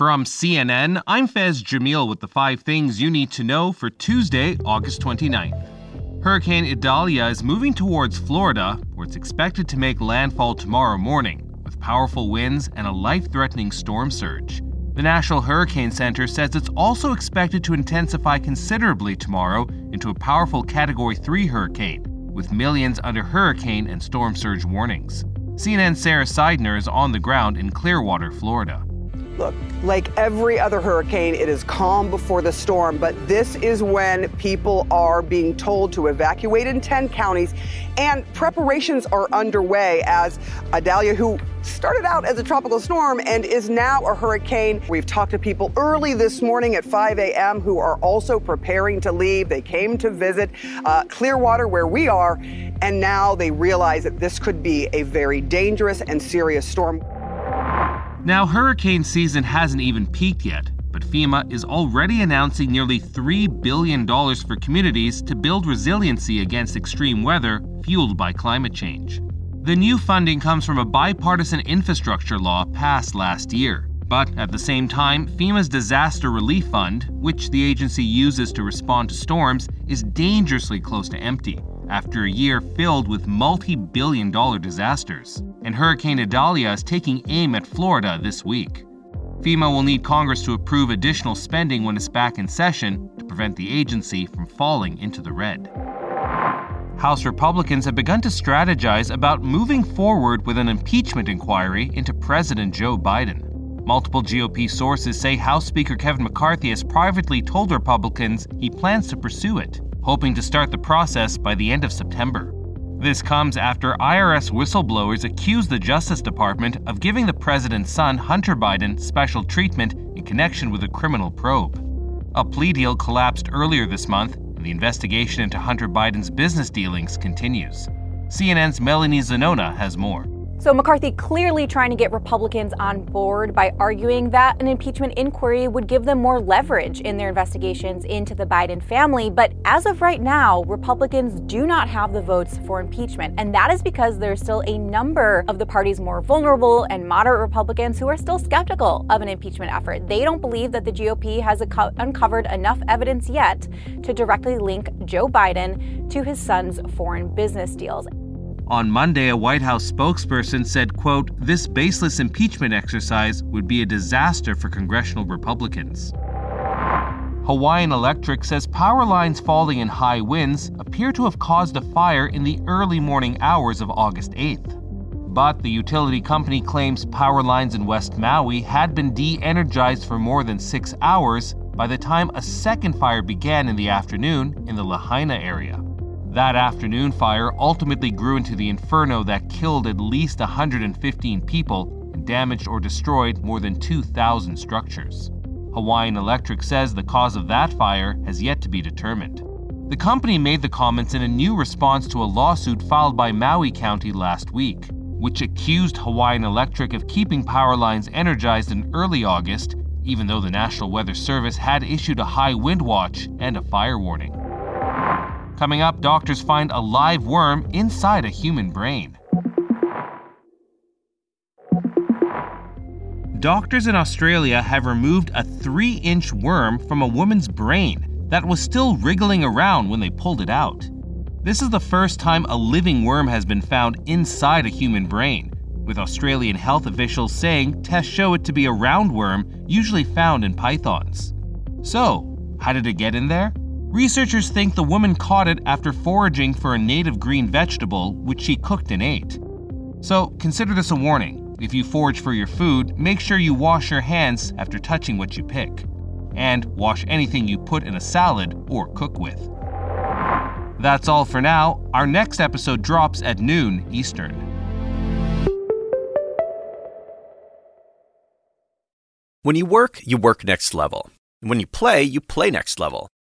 From CNN, I'm Fez Jamil with the five things you need to know for Tuesday, August 29th. Hurricane Idalia is moving towards Florida, where it's expected to make landfall tomorrow morning, with powerful winds and a life threatening storm surge. The National Hurricane Center says it's also expected to intensify considerably tomorrow into a powerful Category 3 hurricane, with millions under hurricane and storm surge warnings. CNN's Sara Sidner is on the ground in Clearwater, Florida. Look, like every other hurricane, it is calm before the storm, but this is when people are being told to evacuate in 10 counties, and preparations are underway as Idalia, who started out as a tropical storm and is now a hurricane. We've talked to people early this morning at 5 a.m. who are also preparing to leave. They came to visit uh, Clearwater, where we are, and now they realize that this could be a very dangerous and serious storm. Now, hurricane season hasn't even peaked yet, but FEMA is already announcing nearly $3 billion for communities to build resiliency against extreme weather fueled by climate change. The new funding comes from a bipartisan infrastructure law passed last year. But at the same time, FEMA's Disaster Relief Fund, which the agency uses to respond to storms, is dangerously close to empty after a year filled with multi billion dollar disasters. And Hurricane Idalia is taking aim at Florida this week. FEMA will need Congress to approve additional spending when it's back in session to prevent the agency from falling into the red. House Republicans have begun to strategize about moving forward with an impeachment inquiry into President Joe Biden. Multiple GOP sources say House Speaker Kevin McCarthy has privately told Republicans he plans to pursue it hoping to start the process by the end of September. This comes after IRS whistleblowers accused the Justice Department of giving the president's son, Hunter Biden, special treatment in connection with a criminal probe. A plea deal collapsed earlier this month, and the investigation into Hunter Biden's business dealings continues. CNN's Melanie Zanona has more. So McCarthy clearly trying to get Republicans on board by arguing that an impeachment inquiry would give them more leverage in their investigations into the Biden family. But as of right now, Republicans do not have the votes for impeachment. And that is because there's still a number of the party's more vulnerable and moderate Republicans who are still skeptical of an impeachment effort. They don't believe that the GOP has uncovered enough evidence yet to directly link Joe Biden to his son's foreign business deals. On Monday, a White House spokesperson said, quote, this baseless impeachment exercise would be a disaster for congressional Republicans. Hawaiian Electric says power lines falling in high winds appear to have caused a fire in the early morning hours of August 8th. But the utility company claims power lines in West Maui had been de energized for more than six hours by the time a second fire began in the afternoon in the Lahaina area. That afternoon fire ultimately grew into the inferno that killed at least 115 people and damaged or destroyed more than 2,000 structures. Hawaiian Electric says the cause of that fire has yet to be determined. The company made the comments in a new response to a lawsuit filed by Maui County last week, which accused Hawaiian Electric of keeping power lines energized in early August, even though the National Weather Service had issued a high wind watch and a fire warning. Coming up, doctors find a live worm inside a human brain. Doctors in Australia have removed a 3 inch worm from a woman's brain that was still wriggling around when they pulled it out. This is the first time a living worm has been found inside a human brain, with Australian health officials saying tests show it to be a roundworm usually found in pythons. So, how did it get in there? Researchers think the woman caught it after foraging for a native green vegetable, which she cooked and ate. So consider this a warning. If you forage for your food, make sure you wash your hands after touching what you pick. And wash anything you put in a salad or cook with. That's all for now. Our next episode drops at noon Eastern. When you work, you work next level. When you play, you play next level.